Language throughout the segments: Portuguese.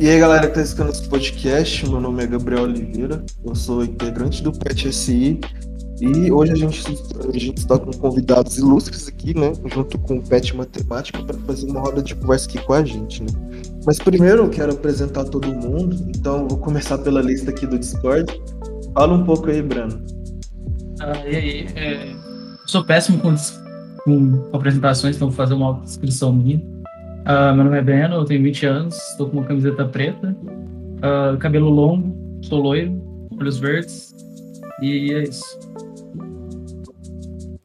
E aí galera que tá escutando esse podcast, meu nome é Gabriel Oliveira, eu sou integrante do PET SI e hoje a gente, a gente está com convidados ilustres aqui, né, junto com o PET Matemática para fazer uma roda de conversa aqui com a gente, né. Mas primeiro eu quero apresentar todo mundo, então vou começar pela lista aqui do Discord. Fala um pouco aí, Brano. Ah, e aí, é, sou péssimo com, com apresentações, então vou fazer uma descrição minha. Uh, meu nome é Breno, eu tenho 20 anos, estou com uma camiseta preta, uh, cabelo longo, sou loiro, olhos verdes, e é isso.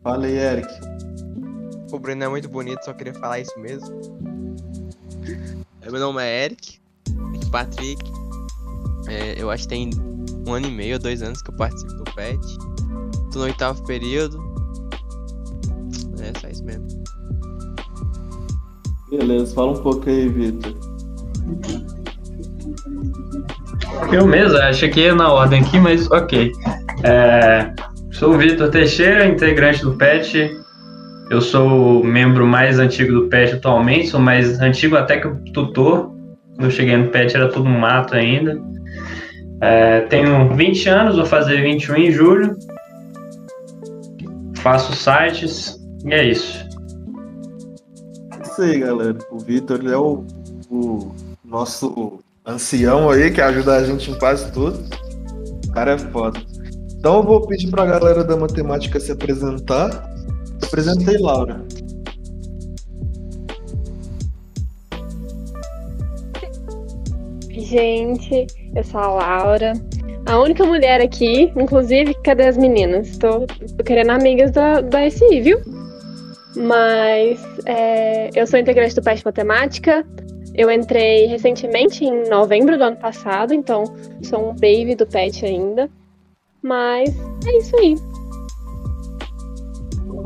Fala aí, Eric. O Breno é muito bonito, só queria falar isso mesmo. Meu nome é Eric, Patrick. É, eu acho que tem um ano e meio, dois anos que eu participo do PET. Tô no oitavo período. É só isso mesmo. Beleza, fala um pouco aí, Vitor. Eu mesmo, achei que ia na ordem aqui, mas ok. É, sou o Vitor Teixeira, integrante do PET. Eu sou o membro mais antigo do PET atualmente, sou mais antigo até que o tutor. Quando eu cheguei no PET era tudo mato ainda. É, tenho 20 anos, vou fazer 21 em julho. Faço sites e é isso isso aí, galera. O Vitor ele é o, o nosso ancião aí que ajuda a gente em quase tudo. O cara é foda. Então eu vou pedir pra galera da matemática se apresentar. Apresentei Laura. Gente, eu sou a Laura. A única mulher aqui, inclusive, cadê as meninas? Tô, tô querendo amigas da, da SI, viu? Mas é, eu sou integrante do PET Matemática. Eu entrei recentemente, em novembro do ano passado, então sou um baby do PET ainda. Mas é isso aí.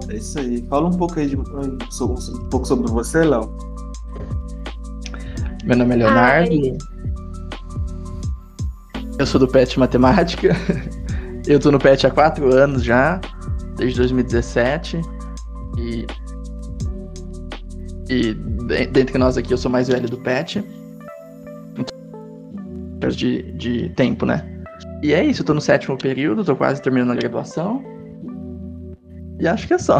É isso aí. Fala um pouco aí de, um pouco sobre você, Léo. Meu nome é Leonardo. Ai. Eu sou do PET Matemática. Eu tô no PET há quatro anos já, desde 2017. E. E dentre nós aqui eu sou mais velho do pet. De, de tempo, né? E é isso, eu tô no sétimo período, tô quase terminando a graduação. E acho que é só.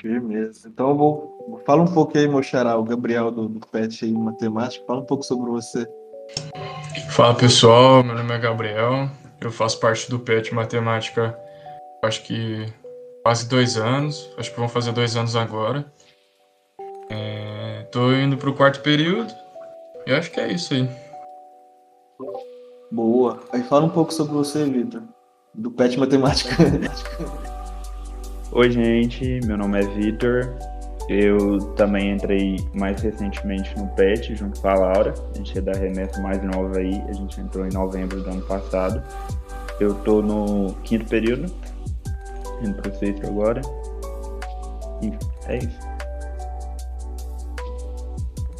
Firmeza. Então eu vou. Fala um pouco aí, Moxará, o Gabriel do, do PET aí em matemática. Fala um pouco sobre você. Fala pessoal, meu nome é Gabriel. Eu faço parte do PET Matemática, acho que quase dois anos. Acho que vão fazer dois anos agora. É, tô indo pro quarto período. E acho que é isso aí. Boa. Aí fala um pouco sobre você, Vitor. Do PET Matemática. Oi, gente. Meu nome é Vitor. Eu também entrei mais recentemente no PET, junto com a Laura. A gente é da remessa mais nova aí. A gente entrou em novembro do ano passado. Eu tô no quinto período indo pro sexto agora. E é isso.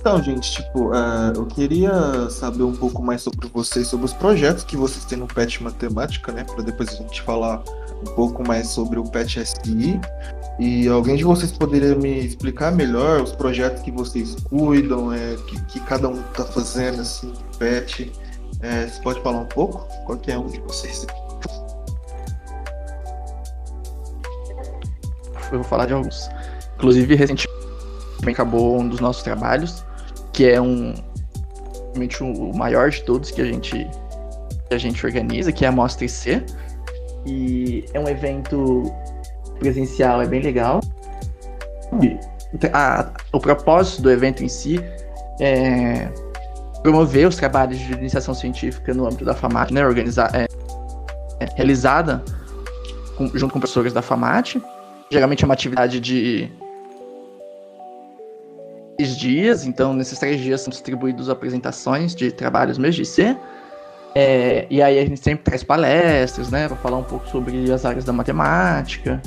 Então, gente, tipo, uh, eu queria saber um pouco mais sobre vocês, sobre os projetos que vocês têm no PET Matemática, né? Para depois a gente falar um pouco mais sobre o PET SI. E alguém de vocês poderia me explicar melhor os projetos que vocês cuidam, é, que, que cada um está fazendo, assim, PET? É, você pode falar um pouco? Qualquer um de vocês. Eu vou falar de alguns. Inclusive, recentemente acabou um dos nossos trabalhos, que é um o maior de todos que a gente que a gente organiza, que é a Mostra IC. E é um evento presencial, é bem legal. E a, o propósito do evento em si é promover os trabalhos de iniciação científica no âmbito da FAMAT, né, organizar, é, é, realizada com, junto com professores da FAMAT Geralmente é uma atividade de três dias, então nesses três dias são distribuídos apresentações de trabalhos mesmo de C. É, e aí a gente sempre traz palestras, né, para falar um pouco sobre as áreas da matemática.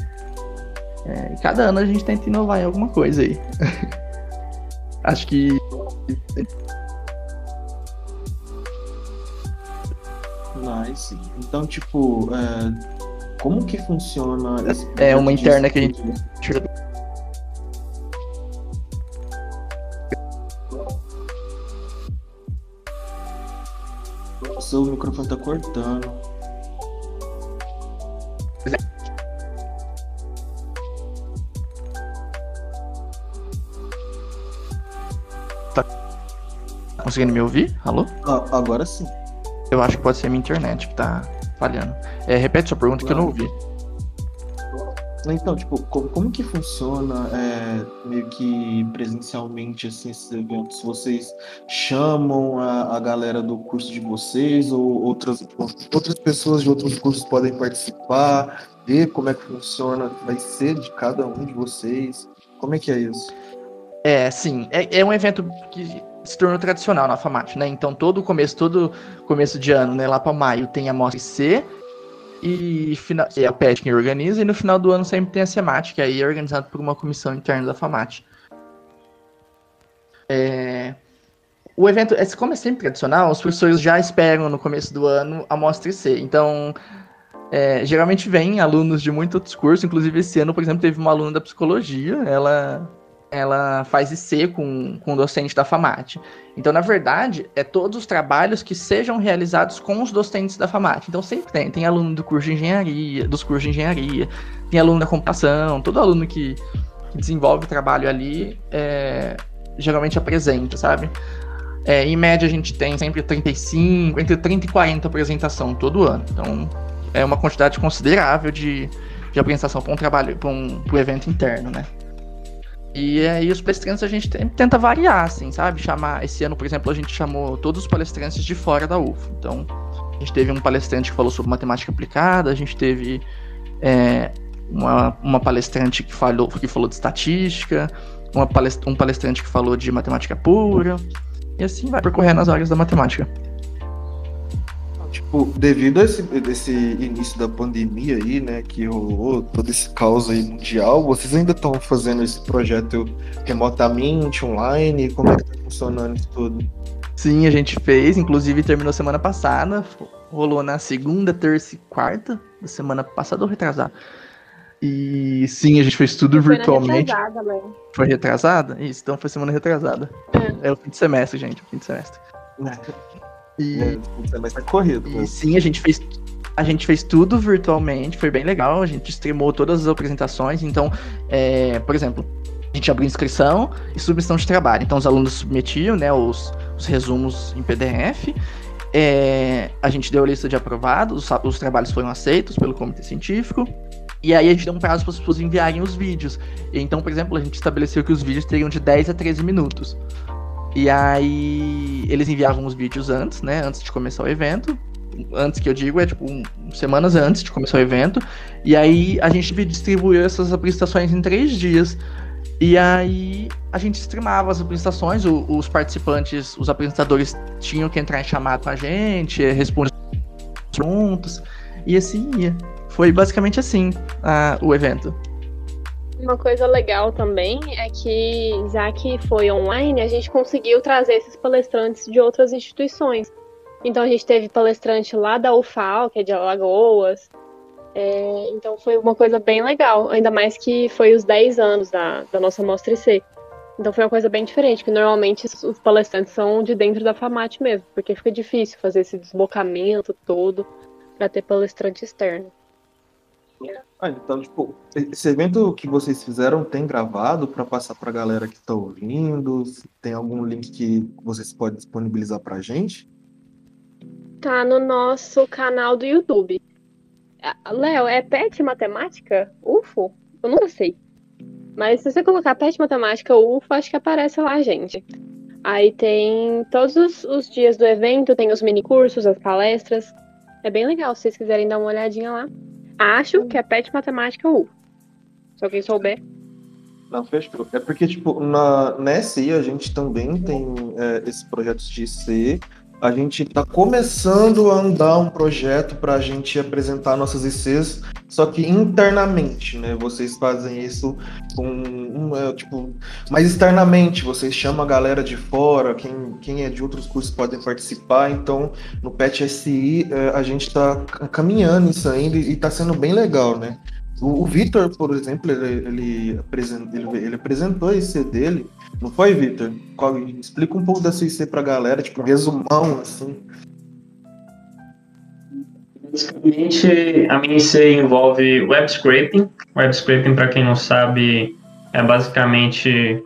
É, e cada ano a gente tenta inovar em alguma coisa aí. Acho que. Nice. Então, tipo, é como que funciona esse É uma interna que a gente. microfone tá cortando. Conseguindo me ouvir? Alô? Ah, agora sim. Eu acho que pode ser minha internet que tá falhando. É, repete sua pergunta que eu não ouvi. Então, tipo, como, como que funciona é, meio que presencialmente assim, esses eventos? Vocês chamam a, a galera do curso de vocês ou outras, outras pessoas de outros cursos podem participar? Ver como é que funciona, vai ser de cada um de vocês? Como é que é isso? É, sim. É, é um evento que se tornou tradicional na FAMAT, né? Então todo começo, todo começo de ano, né, lá para maio, tem a mostra C e, final, e a PET que organiza, e no final do ano sempre tem a SEMAT, que aí é organizado por uma comissão interna da FAMAT. É... O evento, como é sempre tradicional, os professores já esperam no começo do ano a mostra C. Então, é, geralmente vem alunos de outros cursos, inclusive esse ano, por exemplo, teve uma aluna da psicologia, ela ela faz IC com, com o docente da FAMAT. Então, na verdade, é todos os trabalhos que sejam realizados com os docentes da FAMAT. Então, sempre tem. Tem aluno do curso de engenharia, dos cursos de engenharia, tem aluno da computação, todo aluno que, que desenvolve o trabalho ali é, geralmente apresenta, sabe? É, em média, a gente tem sempre 35, entre 30 e 40 apresentação todo ano. Então, é uma quantidade considerável de, de apresentação para um trabalho, para um, um evento interno, né? E aí os palestrantes a gente tenta variar, assim, sabe? Chamar. Esse ano, por exemplo, a gente chamou todos os palestrantes de fora da UFO. Então, a gente teve um palestrante que falou sobre matemática aplicada, a gente teve é, uma, uma palestrante que falou, que falou de estatística, uma palest, um palestrante que falou de matemática pura. E assim vai percorrendo as áreas da matemática. Tipo, devido a esse, esse início da pandemia aí, né, que rolou todo esse caos aí mundial, vocês ainda estão fazendo esse projeto remotamente, online? Como é que tá funcionando isso tudo? Sim, a gente fez, inclusive terminou semana passada, rolou na segunda, terça e quarta da semana passada ou retrasada. E sim, a gente fez tudo foi virtualmente. Retrasada, né? Foi retrasada? Isso, então foi semana retrasada. É, é o fim de semestre, gente, o fim de semestre. E, é, mas tá corrido. E sim, a gente fez a gente fez tudo virtualmente, foi bem legal. A gente streamou todas as apresentações. Então, é, por exemplo, a gente abriu inscrição e submissão de trabalho. Então, os alunos submetiam né, os, os resumos em PDF. É, a gente deu a lista de aprovados, os, os, trabalhos foram aceitos pelo comitê científico. E aí a gente deu um prazo para as pessoas enviarem os vídeos. Então, por exemplo, a gente estabeleceu que os vídeos teriam de 10 a 13 minutos. E aí eles enviavam os vídeos antes, né? Antes de começar o evento. Antes que eu digo, é tipo um, semanas antes de começar o evento. E aí a gente distribuiu essas apresentações em três dias. E aí a gente streamava as apresentações, o, os participantes, os apresentadores tinham que entrar em chamada com a gente, responder perguntas, e assim ia. Foi basicamente assim uh, o evento. Uma coisa legal também é que, já que foi online, a gente conseguiu trazer esses palestrantes de outras instituições. Então a gente teve palestrante lá da UFAL, que é de Alagoas. É, então foi uma coisa bem legal, ainda mais que foi os 10 anos da, da nossa Mostra IC. Então foi uma coisa bem diferente, que normalmente os palestrantes são de dentro da FAMAT mesmo, porque fica difícil fazer esse deslocamento todo para ter palestrante externo. Ah, então, tipo, esse evento que vocês fizeram tem gravado para passar para a galera que está ouvindo? Tem algum link que vocês podem disponibilizar para a gente? Tá no nosso canal do YouTube. Ah, Léo, é PET Matemática? UFO? Eu nunca sei. Mas se você colocar PET Matemática UFO, acho que aparece lá, gente. Aí tem todos os, os dias do evento, tem os mini cursos, as palestras. É bem legal, se vocês quiserem dar uma olhadinha lá. Acho que é PET Matemática U. Se alguém souber. Não, fechou. É porque, tipo, na, na SI a gente também tem é, esses projetos de IC. A gente está começando a andar um projeto para a gente apresentar nossas ICs, só que internamente, né? Vocês fazem isso com, um, é, tipo, mais externamente. Vocês chamam a galera de fora, quem, quem é de outros cursos podem participar. Então, no PET SI, é, a gente está caminhando isso ainda e está sendo bem legal, né? O, o Vitor, por exemplo, ele, ele, ele, ele apresentou a IC dele, não foi, Vitor? Explica um pouco da sua IC pra galera, tipo, resumão, assim. Basicamente, a minha IC envolve web scraping. Web scraping, para quem não sabe, é basicamente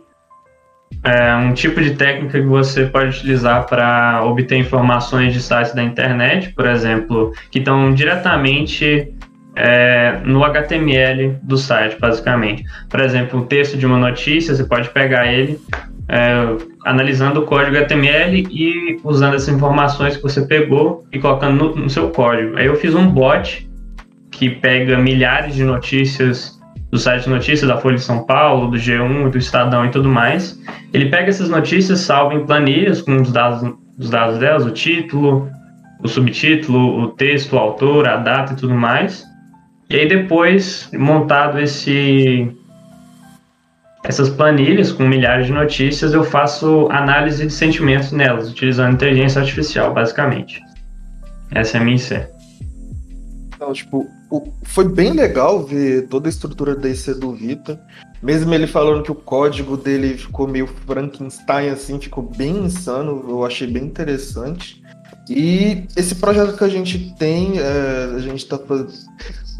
é um tipo de técnica que você pode utilizar para obter informações de sites da internet, por exemplo, que estão diretamente é, no HTML do site, basicamente. Por exemplo, o texto de uma notícia, você pode pegar ele é, analisando o código HTML e usando essas informações que você pegou e colocando no, no seu código. Aí eu fiz um bot que pega milhares de notícias do site de notícias da Folha de São Paulo, do G1, do Estadão e tudo mais. Ele pega essas notícias, salva em planilhas com os dados, os dados delas, o título, o subtítulo, o texto, o autor, a data e tudo mais. E aí depois, montado esse essas planilhas com milhares de notícias, eu faço análise de sentimentos nelas, utilizando inteligência artificial, basicamente. Essa é a minha IC. Então, tipo, foi bem legal ver toda a estrutura da IC do Vita. Mesmo ele falando que o código dele ficou meio Frankenstein, assim, ficou bem insano, eu achei bem interessante. E esse projeto que a gente tem, é, a gente tá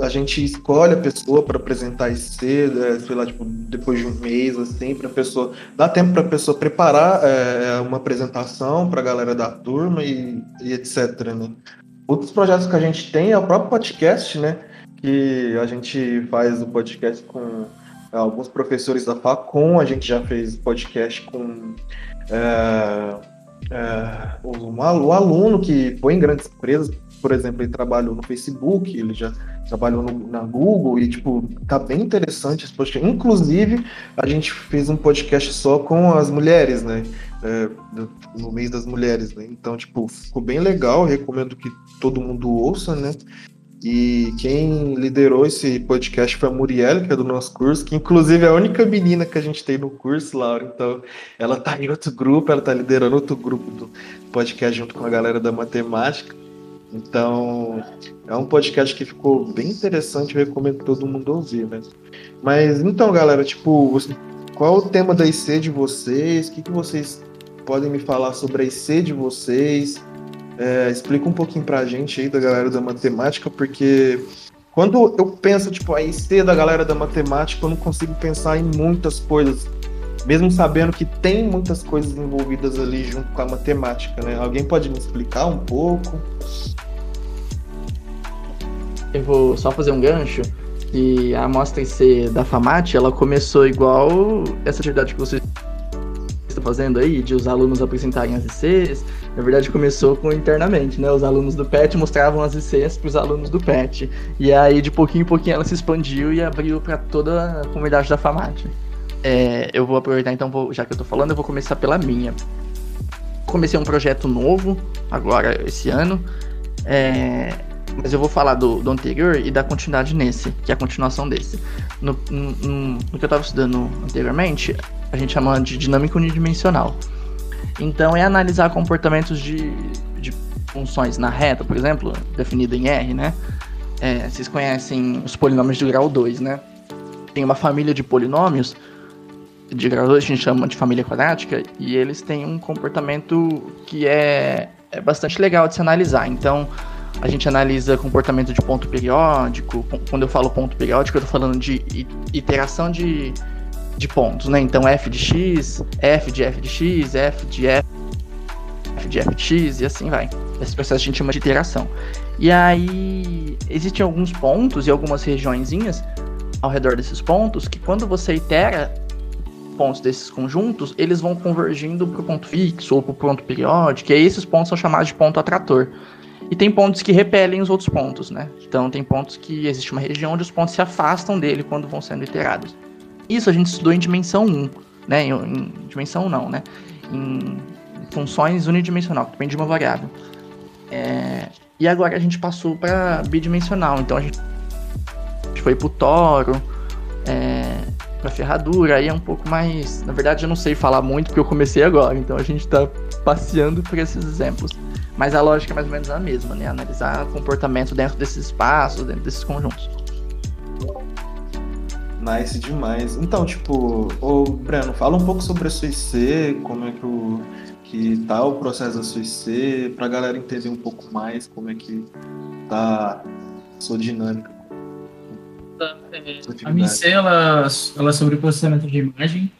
a gente escolhe a pessoa para apresentar IC, é, sei lá, tipo, depois de um mês, assim, para pessoa dá tempo para a pessoa preparar é, uma apresentação para a galera da turma e, e etc. Né? Outros projetos que a gente tem é o próprio podcast, né? Que a gente faz o podcast com é, alguns professores da Facom, a gente já fez podcast com é, é, o, aluno que foi em grandes empresas, por exemplo, ele trabalhou no Facebook, ele já trabalhou no, na Google e, tipo, tá bem interessante esse podcast. Inclusive, a gente fez um podcast só com as mulheres, né? É, no mês das mulheres, né? Então, tipo, ficou bem legal, recomendo que todo mundo ouça, né? E quem liderou esse podcast foi a Muriel, que é do nosso curso, que inclusive é a única menina que a gente tem no curso, Laura. Então, ela tá em outro grupo, ela tá liderando outro grupo do podcast junto com a galera da matemática. Então, é um podcast que ficou bem interessante, eu recomendo todo mundo ouvir, né? Mas então, galera, tipo, qual é o tema da IC de vocês? O que, que vocês podem me falar sobre a IC de vocês? É, explica um pouquinho pra gente aí da galera da matemática, porque quando eu penso, tipo, a IC da galera da matemática, eu não consigo pensar em muitas coisas, mesmo sabendo que tem muitas coisas envolvidas ali junto com a matemática, né? Alguém pode me explicar um pouco? Eu vou só fazer um gancho. E a amostra IC da FAMAT, ela começou igual essa atividade que você está fazendo aí, de os alunos apresentarem as ICs. Na verdade, começou com internamente, né? Os alunos do PET mostravam as ICs para os alunos do PET. E aí, de pouquinho em pouquinho, ela se expandiu e abriu para toda a comunidade da FAMAT. É, eu vou aproveitar, então, vou, já que eu estou falando, eu vou começar pela minha. Comecei um projeto novo, agora, esse ano. É, mas eu vou falar do, do anterior e da continuidade nesse, que é a continuação desse. No, no, no que eu estava estudando anteriormente, a gente chama de dinâmica unidimensional. Então é analisar comportamentos de, de funções na reta, por exemplo, definida em R, né? É, vocês conhecem os polinômios de grau 2, né? Tem uma família de polinômios de grau 2, a gente chama de família quadrática, e eles têm um comportamento que é, é bastante legal de se analisar. Então, a gente analisa comportamento de ponto periódico. Quando eu falo ponto periódico, eu estou falando de iteração de, de pontos, né? Então f de x, f de f de x, f de f, f de f de x e assim vai. Esse processo a gente chama de iteração. E aí existem alguns pontos e algumas regiõezinhas ao redor desses pontos que quando você itera pontos desses conjuntos, eles vão convergindo para o ponto fixo ou para o ponto periódico, e aí esses pontos são chamados de ponto atrator. E tem pontos que repelem os outros pontos, né? Então tem pontos que existe uma região onde os pontos se afastam dele quando vão sendo iterados. Isso a gente estudou em dimensão 1, né? Em, em dimensão não, né? Em funções unidimensional, que depende de uma variável. É, e agora a gente passou para bidimensional, então a gente, foi para o toro, é, para ferradura, aí é um pouco mais. Na verdade, eu não sei falar muito porque eu comecei agora, então a gente está passeando por esses exemplos. Mas a lógica é mais ou menos a mesma, né? Analisar comportamento dentro desses espaços, dentro desses conjuntos. Nice demais. Então, tipo, ô Breno, fala um pouco sobre a sua IC, como é que, o, que tá o processo da sua IC, pra galera entender um pouco mais como é que tá a sua dinâmica. A minha C, ela, ela é sobre processamento de imagem.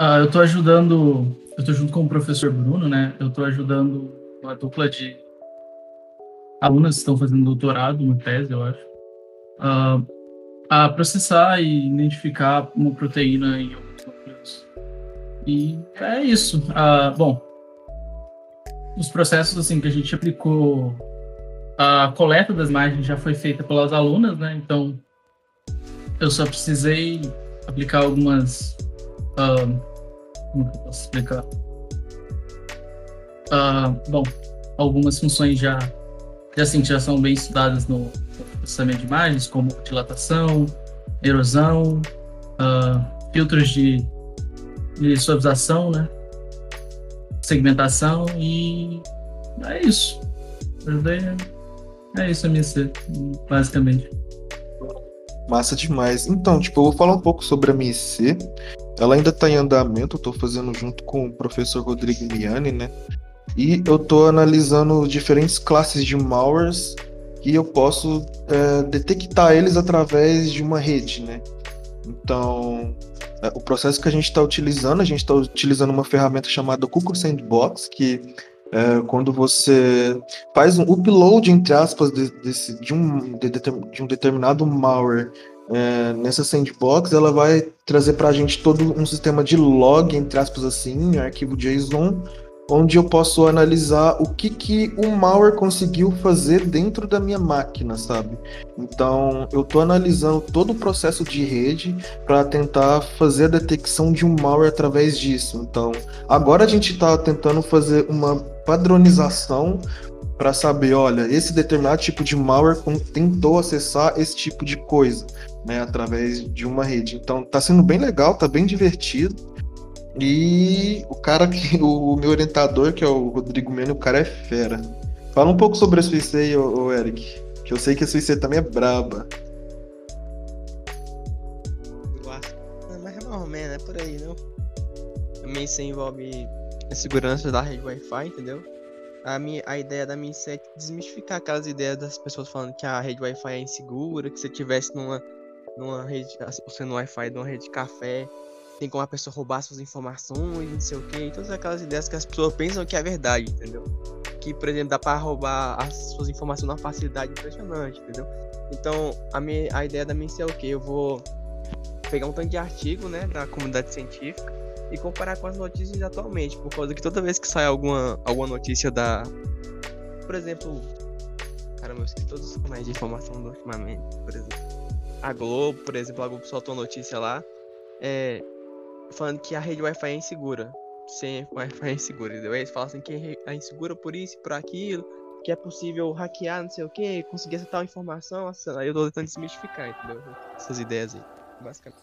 Uh, eu estou ajudando, eu estou junto com o professor Bruno, né? Eu estou ajudando uma dupla de alunas que estão fazendo doutorado no tese, eu acho, uh, a processar e identificar uma proteína em alguns núcleos. E é isso. Uh, bom, os processos assim que a gente aplicou, a coleta das imagens já foi feita pelas alunas, né? Então eu só precisei aplicar algumas. Uh, como que eu posso explicar? Uh, bom, algumas funções já, já, assim, já são bem estudadas no processamento de imagens, como dilatação, erosão, uh, filtros de, de suavização, né? segmentação e é isso. É isso a minha basicamente. Massa demais. Então, tipo, eu vou falar um pouco sobre a minha. Ela ainda está em andamento, eu tô fazendo junto com o professor Rodrigo Miani, né? E eu tô analisando diferentes classes de malwares e eu posso é, detectar eles através de uma rede, né? Então, é, o processo que a gente está utilizando, a gente está utilizando uma ferramenta chamada Cuckoo Sandbox, que é, quando você faz um upload, entre aspas, de, de, um, de, de um determinado malware é, nessa sandbox, ela vai trazer para a gente todo um sistema de log, entre aspas, assim, arquivo JSON, onde eu posso analisar o que, que o malware conseguiu fazer dentro da minha máquina, sabe? Então, eu estou analisando todo o processo de rede para tentar fazer a detecção de um malware através disso. Então, agora a gente está tentando fazer uma padronização para saber, olha, esse determinado tipo de malware tentou acessar esse tipo de coisa, né, através de uma rede. Então, está sendo bem legal, está bem divertido. E o cara que. O meu orientador, que é o Rodrigo Meno, o cara é fera. Fala um pouco sobre a sua IC, ô, Eric. Que eu sei que a IC também é braba. Mas é mais ou menos, é por aí, não? Minha IC envolve a segurança da rede Wi-Fi, entendeu? A, minha, a ideia da minha é desmistificar aquelas ideias das pessoas falando que a rede Wi-Fi é insegura, que se tivesse numa, numa rede, sendo Wi-Fi de uma rede de café, tem como a pessoa roubar suas informações, não sei o que, todas aquelas ideias que as pessoas pensam que é verdade, entendeu? Que, por exemplo, dá para roubar as suas informações numa facilidade impressionante, entendeu? Então, a, minha, a ideia da minha é o que? Eu vou pegar um tanto de artigo, né, da comunidade científica e comparar com as notícias atualmente, por causa que toda vez que sai alguma, alguma notícia da. Por exemplo. Caramba, eu esqueci todos os canais de informação ultimamente, por exemplo. A Globo, por exemplo, a Globo soltou notícia lá. É, falando que a rede Wi-Fi é insegura. Sem Wi-Fi é insegura, entendeu? Eles falam assim que é insegura por isso, por aquilo, que é possível hackear, não sei o que, conseguir essa tal informação. Assim, aí eu tô tentando desmistificar, entendeu? Essas ideias aí, basicamente.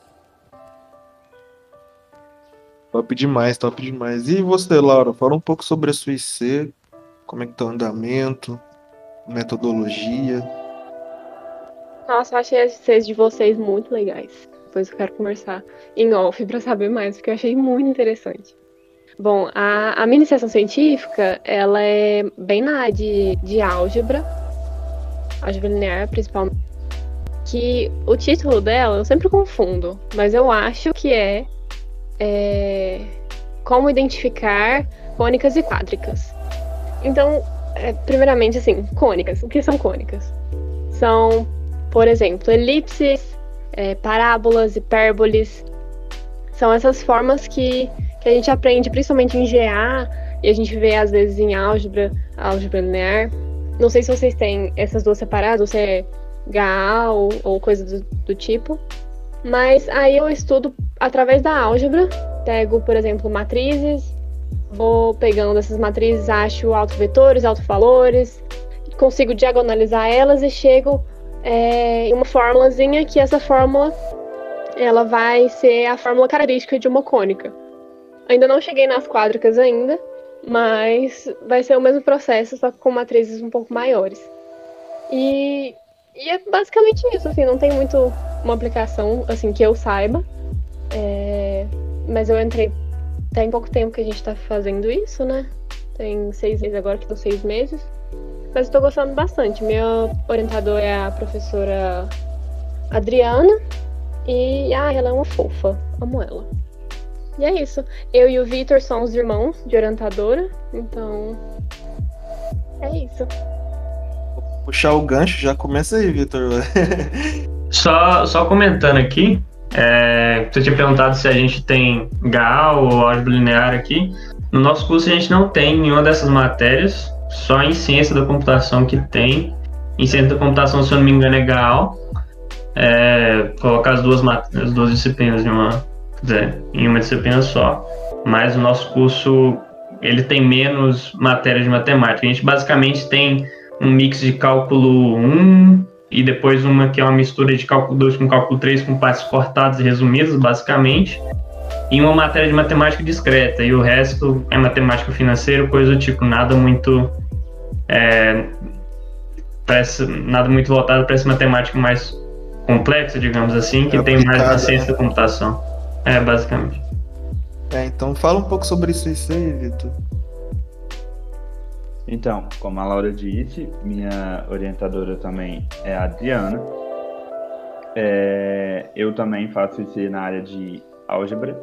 Top demais, top demais. E você, Laura, fala um pouco sobre a sua IC, como é que tá o andamento, metodologia. Nossa, achei as ICs de vocês muito legais depois eu quero conversar em off para saber mais, porque eu achei muito interessante. Bom, a, a minha iniciação científica, ela é bem na área de, de álgebra, álgebra linear principalmente, que o título dela eu sempre confundo, mas eu acho que é, é como identificar cônicas e quádricas. Então, é, primeiramente, assim, cônicas. O que são cônicas? São, por exemplo, elipses, é, parábolas, hipérboles. São essas formas que, que a gente aprende principalmente em GA e a gente vê às vezes em álgebra, álgebra linear. Não sei se vocês têm essas duas separadas, ou se é GA ou, ou coisa do, do tipo. Mas aí eu estudo através da álgebra, pego, por exemplo, matrizes, vou pegando essas matrizes, acho autovetores, autovalores, consigo diagonalizar elas e chego é, uma fórmulazinha que essa fórmula ela vai ser a fórmula característica de uma cônica. Ainda não cheguei nas quádricas ainda, mas vai ser o mesmo processo, só que com matrizes um pouco maiores. E, e é basicamente isso, assim, não tem muito uma aplicação assim que eu saiba. É, mas eu entrei tem pouco tempo que a gente está fazendo isso, né? Tem seis meses agora que estão seis meses. Mas estou gostando bastante. Minha orientadora é a professora Adriana. E ah, ela é uma fofa. Amo ela. E é isso. Eu e o Vitor somos irmãos de orientadora. Então. É isso. Puxar o gancho, já começa aí, Vitor. Só, só comentando aqui, é, você tinha perguntado se a gente tem GAL ou álgebra linear aqui. No nosso curso a gente não tem nenhuma dessas matérias, só em ciência da computação que tem. Em ciência da computação, se eu não me engano, é GAL. É, colocar as duas, as duas disciplinas em uma, dizer, em uma disciplina só. Mas o nosso curso ele tem menos matérias de matemática. A gente basicamente tem um mix de cálculo 1 e depois uma que é uma mistura de cálculo 2 com cálculo 3 com partes cortadas e resumidas, basicamente. E uma matéria de matemática discreta. E o resto é matemática financeira, coisa do tipo, nada muito. É, parece, nada muito voltado para essa matemática mais complexa, digamos assim, que é tem mais na ciência né? da computação. É, basicamente. É, então fala um pouco sobre isso, isso aí, Vitor. Então, como a Laura disse, minha orientadora também é a Adriana. É, eu também faço isso na área de álgebra,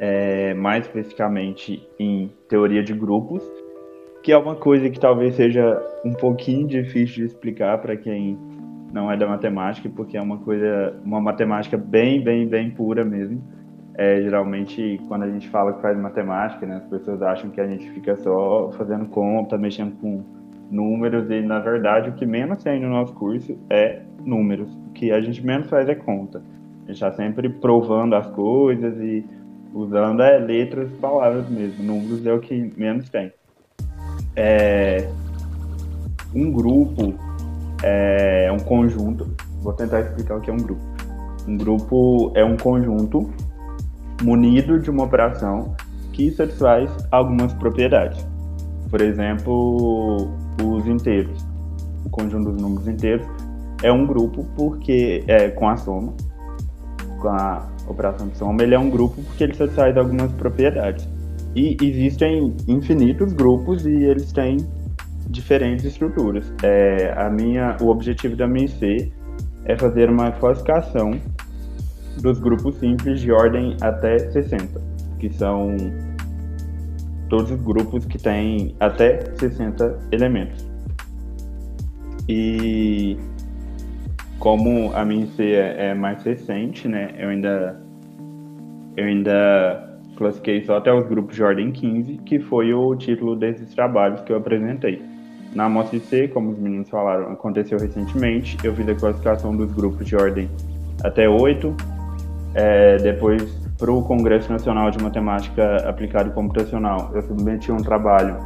é, mais especificamente em teoria de grupos, que é uma coisa que talvez seja um pouquinho difícil de explicar para quem não é da matemática, porque é uma coisa, uma matemática bem, bem, bem pura mesmo. É, geralmente, quando a gente fala que faz matemática, né, as pessoas acham que a gente fica só fazendo conta, mexendo com números, e na verdade o que menos tem no nosso curso é números. O que a gente menos faz é conta. A gente está sempre provando as coisas e usando é, letras e palavras mesmo. Números é o que menos tem. É, um grupo é um conjunto. Vou tentar explicar o que é um grupo. Um grupo é um conjunto munido de uma operação que satisfaz algumas propriedades. Por exemplo, os inteiros. O conjunto dos números inteiros é um grupo porque é com a soma, com a operação soma, ele é um grupo porque ele satisfaz algumas propriedades. E existem infinitos grupos e eles têm diferentes estruturas. É, a minha, o objetivo da minha IC é fazer uma classificação dos grupos simples de ordem até 60, que são todos os grupos que têm até 60 elementos. E como a minha IC é, é mais recente, né, eu ainda eu ainda classifiquei só até os grupos de ordem 15, que foi o título desses trabalhos que eu apresentei. Na Amostra IC, como os meninos falaram, aconteceu recentemente, eu fiz a classificação dos grupos de ordem até 8, é, depois, para o Congresso Nacional de Matemática Aplicada e Computacional, eu submeti um trabalho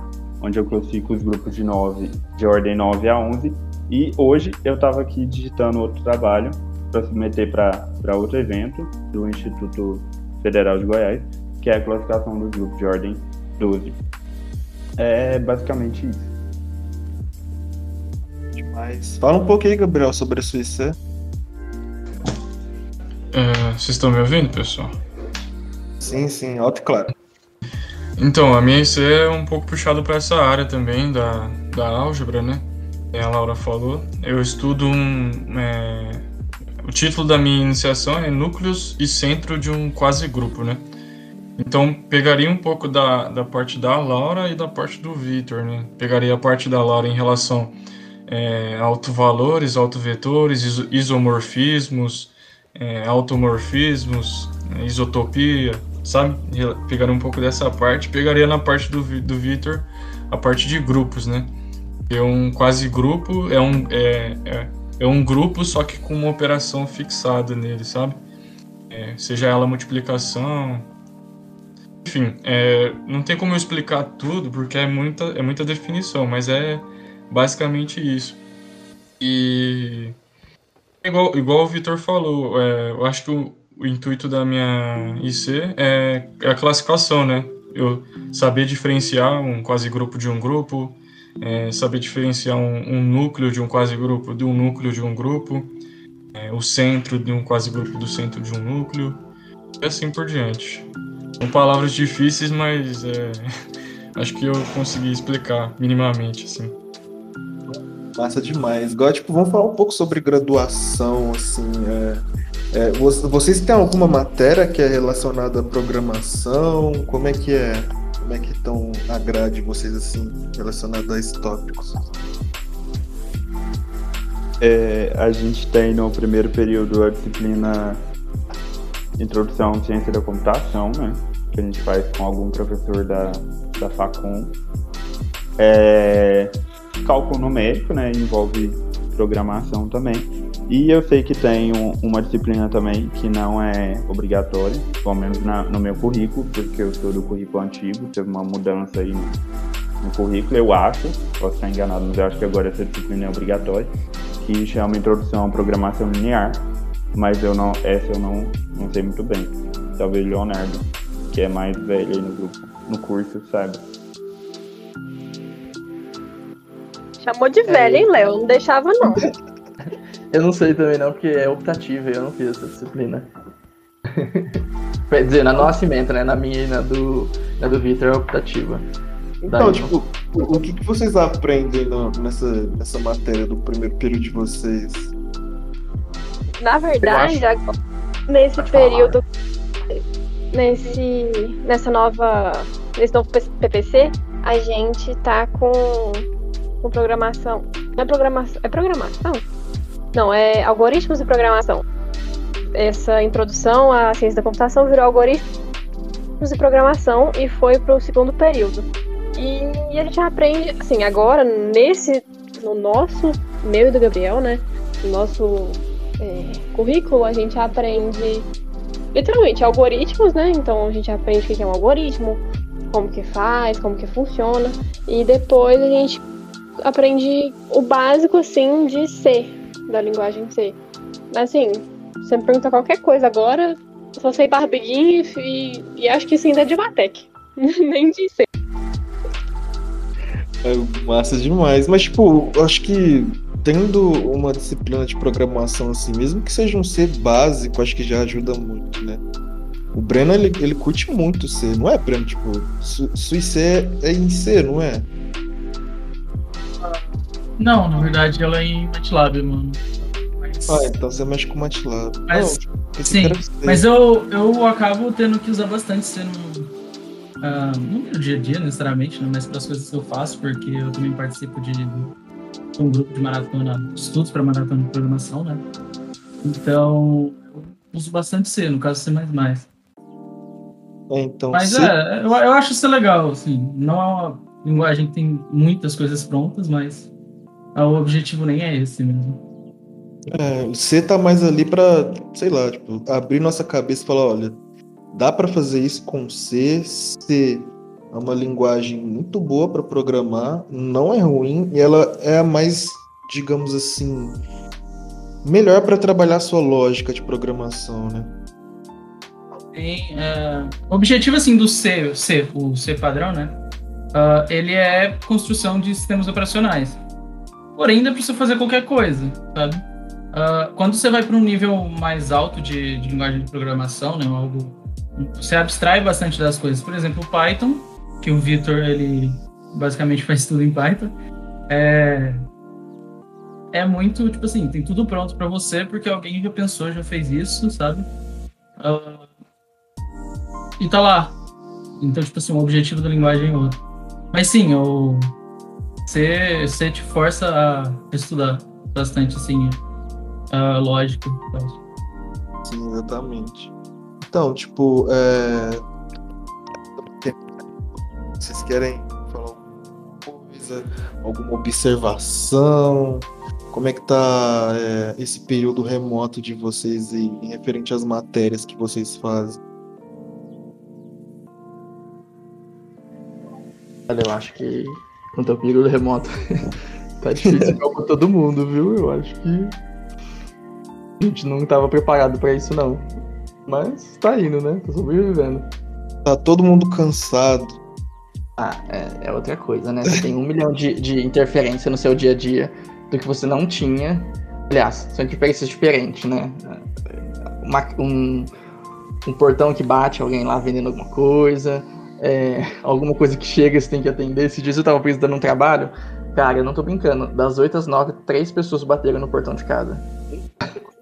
onde eu classifico os grupos de 9, de ordem 9 a 11, e hoje eu estava aqui digitando outro trabalho para submeter para outro evento do Instituto Federal de Goiás, que é a classificação dos grupos de ordem 12. É basicamente isso. Demais. Fala um pouco aí, Gabriel, sobre a Suíça. É, vocês estão me ouvindo, pessoal? Sim, sim, alto e claro. Então, a minha IC é um pouco puxado para essa área também da, da álgebra, né? A Laura falou. Eu estudo um. É, o título da minha iniciação é Núcleos e Centro de um Quase Grupo, né? Então, pegaria um pouco da, da parte da Laura e da parte do Victor, né? Pegaria a parte da Laura em relação é, a autovalores, autovetores, isomorfismos, é, automorfismos, é, isotopia, sabe? Pegaria um pouco dessa parte, pegaria na parte do, do Victor a parte de grupos, né? É um quase grupo, é um, é, é, é um grupo, só que com uma operação fixada nele, sabe? É, seja ela multiplicação. Enfim, é, não tem como eu explicar tudo, porque é muita, é muita definição, mas é basicamente isso. E Igual, igual o Vitor falou, é, eu acho que o, o, intuito da minha IC é, é, a classificação, né? Eu saber diferenciar um quase grupo de um grupo, é, saber diferenciar um, um, núcleo de um quase grupo de um núcleo de um grupo, é, o centro de um quase grupo do centro de um núcleo, e assim por diante. São palavras difíceis, mas é, acho que eu consegui explicar minimamente, assim. massa demais. Agora, tipo, vamos falar um pouco sobre graduação, assim. É, é, vocês têm alguma matéria que é relacionada à programação? Como é que é? Como é que estão a grade de vocês, assim, relacionada a esses tópicos? É, a gente tem no primeiro período a disciplina Introdução à Ciência da Computação, né? Que a gente faz com algum professor da, da Facom. É, cálculo numérico, né? Envolve programação também. E eu sei que tem um, uma disciplina também que não é obrigatória, pelo menos na, no meu currículo, porque eu sou do currículo antigo, teve uma mudança aí no, no currículo, eu acho, posso estar enganado, mas eu acho que agora essa disciplina é obrigatória, que chama Introdução à Programação Linear, mas eu não, essa eu não, não sei muito bem. Talvez Leonardo, que é mais velho aí no grupo, no curso, saiba. Chamou de velho, hein, Léo? Não deixava, não. eu não sei também não, porque é optativa, eu não fiz essa disciplina. Quer dizer, na nossa cimento, né? Na minha e na do, na do Victor é optativa. Então, Daí, tipo, o, o que, que vocês aprendem no, nessa, nessa matéria do primeiro período de vocês? Na verdade, nesse período, nesse, nessa nova, nesse novo PPC, a gente tá com, com programação. Não é programação, é programação? Não, é algoritmos de programação. Essa introdução à ciência da computação virou algoritmos de programação e foi para o segundo período. E, e, a gente aprende, assim, agora, nesse, no nosso, meu e do Gabriel, né? No nosso é, currículo, a gente aprende literalmente algoritmos, né? Então a gente aprende o que é um algoritmo, como que faz, como que funciona. E depois a gente aprende o básico, assim, de C, da linguagem C. Assim, você me pergunta qualquer coisa agora, só sei rapidinho e, e acho que isso ainda é de Vatec. Nem de C. É massa demais. Mas, tipo, eu acho que tendo uma disciplina de programação assim, mesmo que seja um C básico, acho que já ajuda muito, né? O Breno, ele, ele curte muito C, não é, Breno? Tipo, sua C é em C, não é? Não, na verdade ela é em MATLAB, mano. Mas... Ah, então você mexe com MATLAB. Mas, não, sim, mas eu, eu acabo tendo que usar bastante C no, uh, no meu dia a dia, necessariamente, né? mas para as coisas que eu faço, porque eu também participo de um grupo de maratona, estudos para maratona de programação, né? Então, eu uso bastante C, no caso C++. É, então, Mas C... é, eu, eu acho isso legal, assim, não é uma linguagem que tem muitas coisas prontas, mas o objetivo nem é esse mesmo. É, C tá mais ali para, sei lá, tipo, abrir nossa cabeça e falar, olha, dá para fazer isso com C, C é uma linguagem muito boa para programar, não é ruim e ela é a mais, digamos assim, melhor para trabalhar sua lógica de programação, né? Tem, é, o objetivo assim do C, C, o C padrão, né? Uh, ele é construção de sistemas operacionais. Porém, ainda precisa fazer qualquer coisa, sabe? Uh, quando você vai para um nível mais alto de, de linguagem de programação, né, algo, você abstrai bastante das coisas. Por exemplo, o Python que o Vitor ele basicamente faz tudo em Python. É, é muito, tipo assim, tem tudo pronto para você porque alguém já pensou, já fez isso, sabe? Uh, e tá lá. Então, tipo assim, o objetivo da linguagem é outro. Mas sim, o, você, você te força a estudar bastante, assim, a lógica. Sim, exatamente. Então, tipo, é, vocês querem falar alguma coisa, alguma observação? Como é que tá é, esse período remoto de vocês aí, em referente às matérias que vocês fazem? Olha, eu acho que quanto ao período remoto, tá difícil pra todo mundo, viu? Eu acho que a gente não estava preparado para isso, não. Mas tá indo, né? Tô sobrevivendo. Tá todo mundo cansado. Ah, é, é, outra coisa, né? Você tem um milhão de, de interferência no seu dia a dia do que você não tinha. Aliás, são interferências diferentes, né? Uma, um, um portão que bate, alguém lá vendendo alguma coisa, é, alguma coisa que chega você tem que atender. Esses dias eu tava apresentando um trabalho Cara, eu não tô brincando. Das 8 às 9, três pessoas bateram no portão de casa.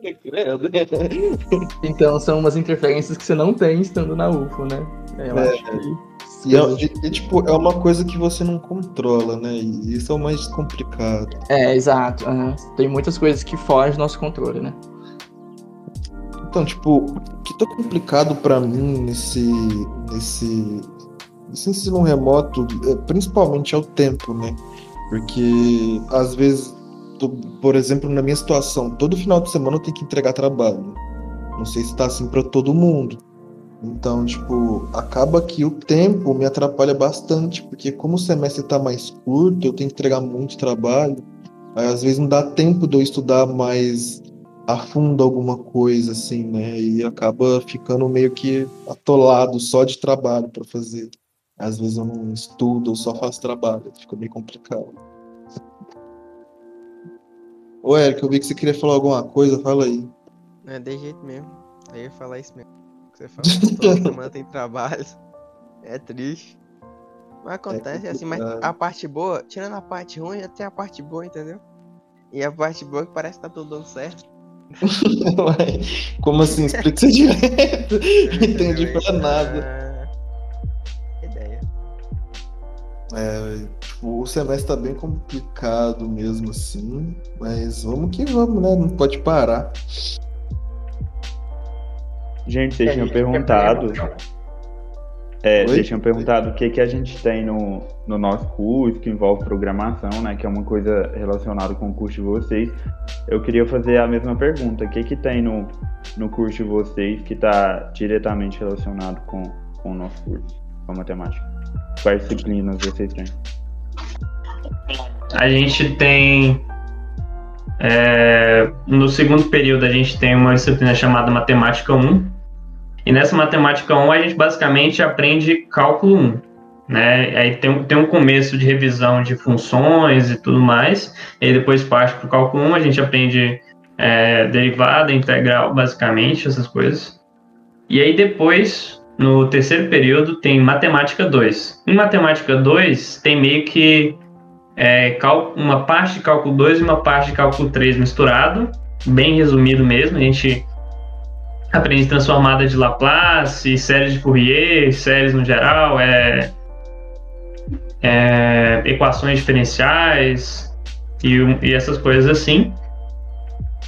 Então são umas interferências que você não tem estando na UFO, né? Eu É. acho que. E, é, e- e, tipo, é uma coisa que você não controla, né? E isso é o mais complicado. É, exato. aham. Tem muitas coisas que fogem do nosso controle, né? Então, tipo, o que tá complicado pra mim nesse, nesse, nesse ensino remoto, é, principalmente é o tempo, né? Porque às vezes, tô- por exemplo, na minha situação, todo final de semana eu tenho que entregar trabalho. Não sei se tá assim pra todo mundo. Então, tipo, acaba que o tempo me atrapalha bastante, porque como o semestre tá mais curto, eu tenho que entregar muito trabalho. Aí às vezes não dá tempo de eu estudar mais a fundo alguma coisa, assim, né? E acaba ficando meio que atolado só de trabalho para fazer. Às vezes eu não estudo, eu só faço trabalho, fica meio complicado. Ô, Eric, eu vi que você queria falar alguma coisa, fala aí. Não é de jeito mesmo. Eu ia falar isso mesmo. Que Você falou, toda semana tem trabalho. É triste. Mas acontece assim, mas a parte boa, tirando a parte ruim, tem a parte boa, entendeu? E a parte boa é que parece que tá tudo dando certo. Como assim? Explica isso direto. Não entendi pra nada. É, tipo, o semestre tá bem complicado mesmo, assim. Mas vamos que vamos, né? Não pode parar. Gente, vocês É, tinham perguntado. É, vocês tinham perguntado o que, que a gente tem no, no nosso curso, que envolve programação, né? Que é uma coisa relacionada com o curso de vocês. Eu queria fazer a mesma pergunta. O que, que tem no, no curso de vocês que está diretamente relacionado com, com o nosso curso, com a matemática? Quais disciplinas vocês têm? A gente tem. é, no segundo período, a gente tem uma disciplina chamada Matemática 1. E nessa Matemática 1, a gente basicamente aprende cálculo 1. Né? Aí tem, tem um começo de revisão de funções e tudo mais. E depois parte para o cálculo 1, a gente aprende é, derivada, integral, basicamente, essas coisas. E aí depois, no terceiro período, tem Matemática 2. Em Matemática 2, tem meio que é, uma parte de cálculo 2 e uma parte de cálculo 3 misturado, bem resumido mesmo. A gente aprende transformada de Laplace, séries de Fourier, séries no geral, é, é, equações diferenciais e, e essas coisas assim.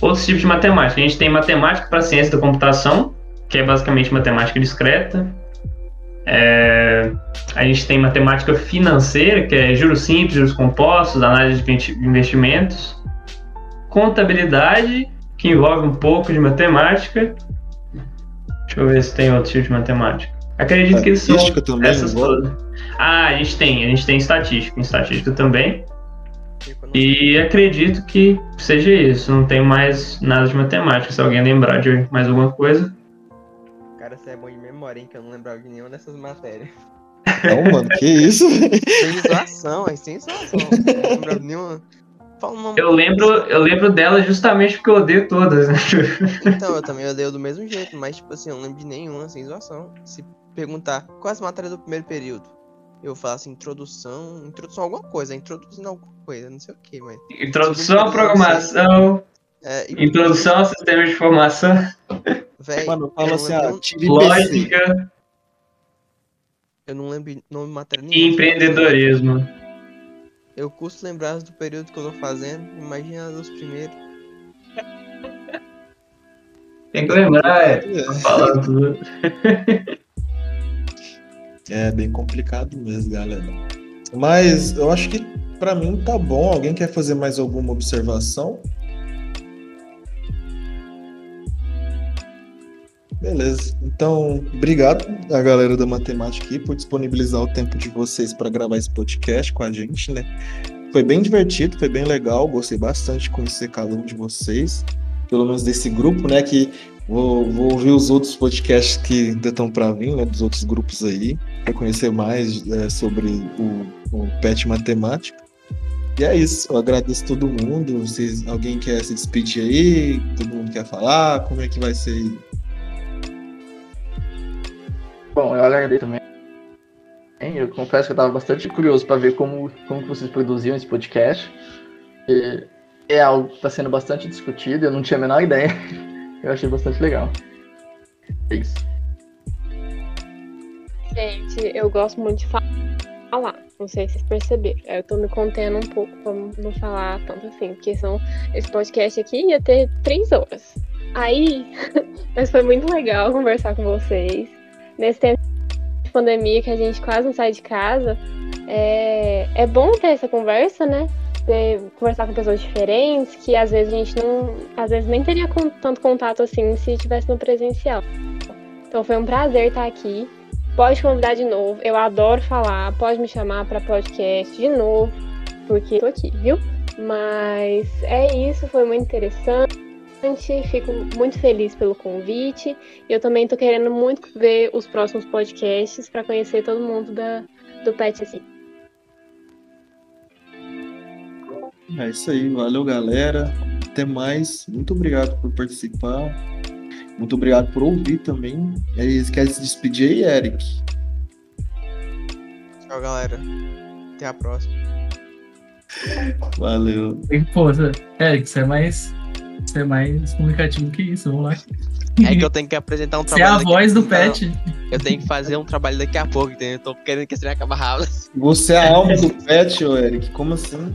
Outros tipos de matemática. A gente tem matemática para ciência da computação, que é basicamente matemática discreta. É, a gente tem matemática financeira, que é juros simples, juros compostos, análise de investi- investimentos. Contabilidade, que envolve um pouco de matemática. Deixa eu ver se tem outro tipo de matemática. Acredito que são Estatística também essas todas. Ah, a gente tem, a gente tem estatística, em estatística também. Economia. E acredito que seja isso. Não tem mais nada de matemática. Se alguém lembrar de mais alguma coisa. Você é bom de memória, hein? Que eu não lembrava de nenhuma dessas matérias. Não, mano, que isso? Sem zoação, é sem zoação. Eu não lembrava de nenhuma. Eu lembro, eu lembro dela justamente porque eu odeio todas. né? Então, eu também odeio do mesmo jeito, mas, tipo assim, eu não lembro de nenhuma, sem zoação. Se perguntar quais matérias do primeiro período, eu falar assim, introdução, introdução a alguma coisa, introduzindo alguma coisa, não sei o que, mas. Introdução à programação, É, e, introdução ao sistema de informação, véi, Mano, eu fala não assim, lembro ah, lógica Eu não lembro nome matéria e nenhuma. empreendedorismo. Eu custo lembrar do período que eu tô fazendo, imagina dos primeiros. Tem que lembrar, é. Falando tudo. É bem complicado mesmo, galera. Mas eu acho que pra mim tá bom. Alguém quer fazer mais alguma observação? Beleza. Então, obrigado a galera da matemática aqui por disponibilizar o tempo de vocês para gravar esse podcast com a gente, né? Foi bem divertido, foi bem legal. Gostei bastante de conhecer cada um de vocês, pelo menos desse grupo, né? Que vou, vou ouvir os outros podcasts que ainda estão para vir, né? Dos outros grupos aí, para conhecer mais é, sobre o, o PET Matemática. E é isso, eu agradeço todo mundo. Vocês, alguém quer se despedir aí? Todo mundo quer falar? Como é que vai ser? Bom, eu agradeço também Eu confesso que eu estava bastante curioso para ver como, como vocês produziam esse podcast. E é algo que está sendo bastante discutido, eu não tinha a menor ideia. Eu achei bastante legal. É isso. Gente, eu gosto muito de fa- falar. Não sei se vocês perceberam. Eu tô me contendo um pouco pra não falar tanto assim, porque são, esse podcast aqui ia ter três horas. Aí, mas foi muito legal conversar com vocês. Nesse tempo de pandemia que a gente quase não sai de casa, é, é bom ter essa conversa, né? Ter- conversar com pessoas diferentes, que às vezes a gente não. Às vezes nem teria con- tanto contato assim se estivesse no presencial. Então foi um prazer estar aqui. Pode convidar de novo. Eu adoro falar. Pode me chamar para podcast de novo, porque tô aqui, viu? Mas é isso, foi muito interessante. Fico muito feliz pelo convite. Eu também tô querendo muito ver os próximos podcasts para conhecer todo mundo da, do Pet assim. É isso aí, valeu galera. Até mais. Muito obrigado por participar. Muito obrigado por ouvir também. Eles querem se despedir aí, Eric. Tchau, galera. Até a próxima. Valeu. E, Pô, Eric, você é mais. Você é mais comunicativo que isso, vamos lá. É que eu tenho que apresentar um Você é trabalho. a voz do pet. Eu tenho que fazer um trabalho daqui a pouco, entendeu? Eu tô querendo que trem acabe rápido. Você é a alma do pet, ô Eric. Como assim?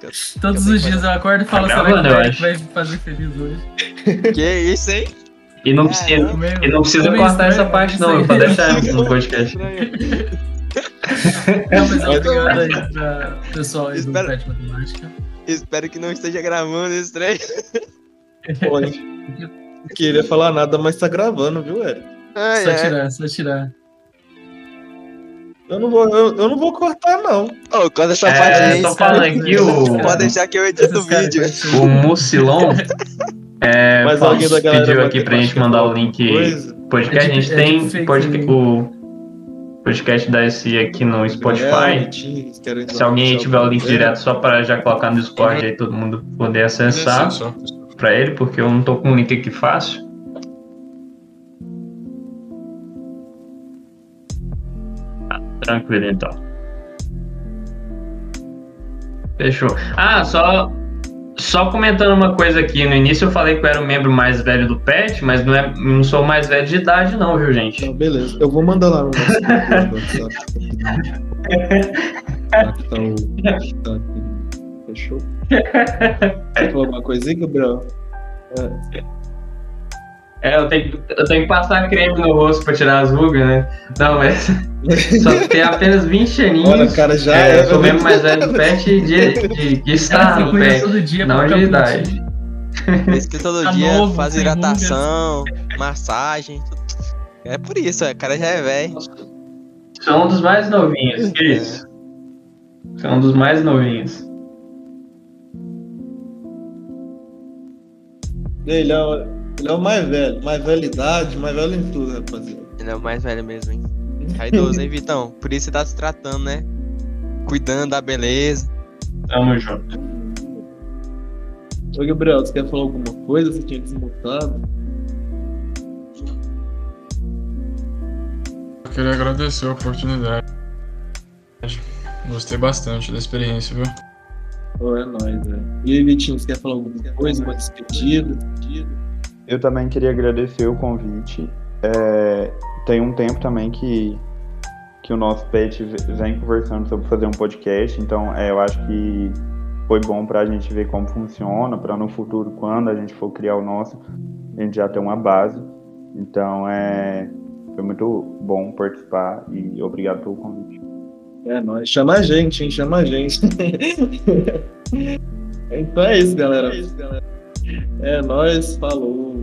Todos Eu os tenho dias eu acordo e falo, Tá será que o eu Eric vai me fazer feliz hoje? que- isso, hein? E não É, precisa. Meu, e não precisa é cortar essa parte, não. Pode deixar no podcast. Não, mas obrigado aí pra pessoal aí do Pet Matemática. Espero que não esteja gravando esse trem. Pode. Não queria falar nada, mas tá gravando, viu, Eric? Ai, Só ai. tirar, só tirar. Eu não vou, eu, eu não vou cortar, não. Ô, quando essa É, parte aí, tô falando aqui, o, pode deixar que eu edito o vídeo. o Mucilon é, Mas alguém da galera pediu aqui pra gente mandar o link coisa. podcast. A É gente tipo- é tem fake podca- news. o podcast da SI aqui no É, Spotify. Querem Se alguém tiver o link direto só para já colocar no Discord aí todo mundo poder acessar pra ele, porque eu não tô com o link aqui fácil. Tá, tranquilo então. Fechou. Ah, só só comentando uma coisa aqui, no início eu falei que eu era o membro mais velho do PET, mas não, é, não sou o mais velho de idade não, viu, gente? Não, beleza. Eu vou mandar lá no nosso. Tá, tá o- tá aqui. Fechou? Quer falar alguma coisa aí, Gabriel? É, eu tenho, que- eu tenho que passar creme no rosto pra tirar as rugas, né? Não, mas só tem apenas 20 aninhos. Olha, cara, já é, é. eu sou mesmo mais velho do PET de, de, de estar no PET. todo dia não de idade. Esse que todo Tá dia novo, faz hidratação, massagem. tudo. É por isso, o cara já é velho. Sou um dos mais novinhos, que isso? Sou um dos mais novinhos. Ele é, o, ele é o mais velho. Mais velho idade, mais velho em tudo, rapaziada. Ele é o mais velho mesmo, hein? Tá idoso, hein, Vitão? Por isso você tá se tratando, né? Cuidando da beleza. Tamo junto. Ô, Gabriel, você quer falar alguma coisa? Você tinha desmutado? Eu queria agradecer a oportunidade. Gostei bastante da experiência, viu? Ô, é nóis, velho. E aí, Vitinho, você quer falar alguma coisa? Uma despedida? Eu também queria agradecer o convite. É, tem um tempo também que, que o nosso pet vem conversando sobre fazer um podcast, então é, eu acho que foi bom para a gente ver como funciona, para no futuro, quando a gente for criar o nosso, a gente já ter uma base. Então é, foi muito bom participar e obrigado pelo convite. É nóis. Chama a gente, hein? Chama a gente. então é isso, galera. É é nós falou.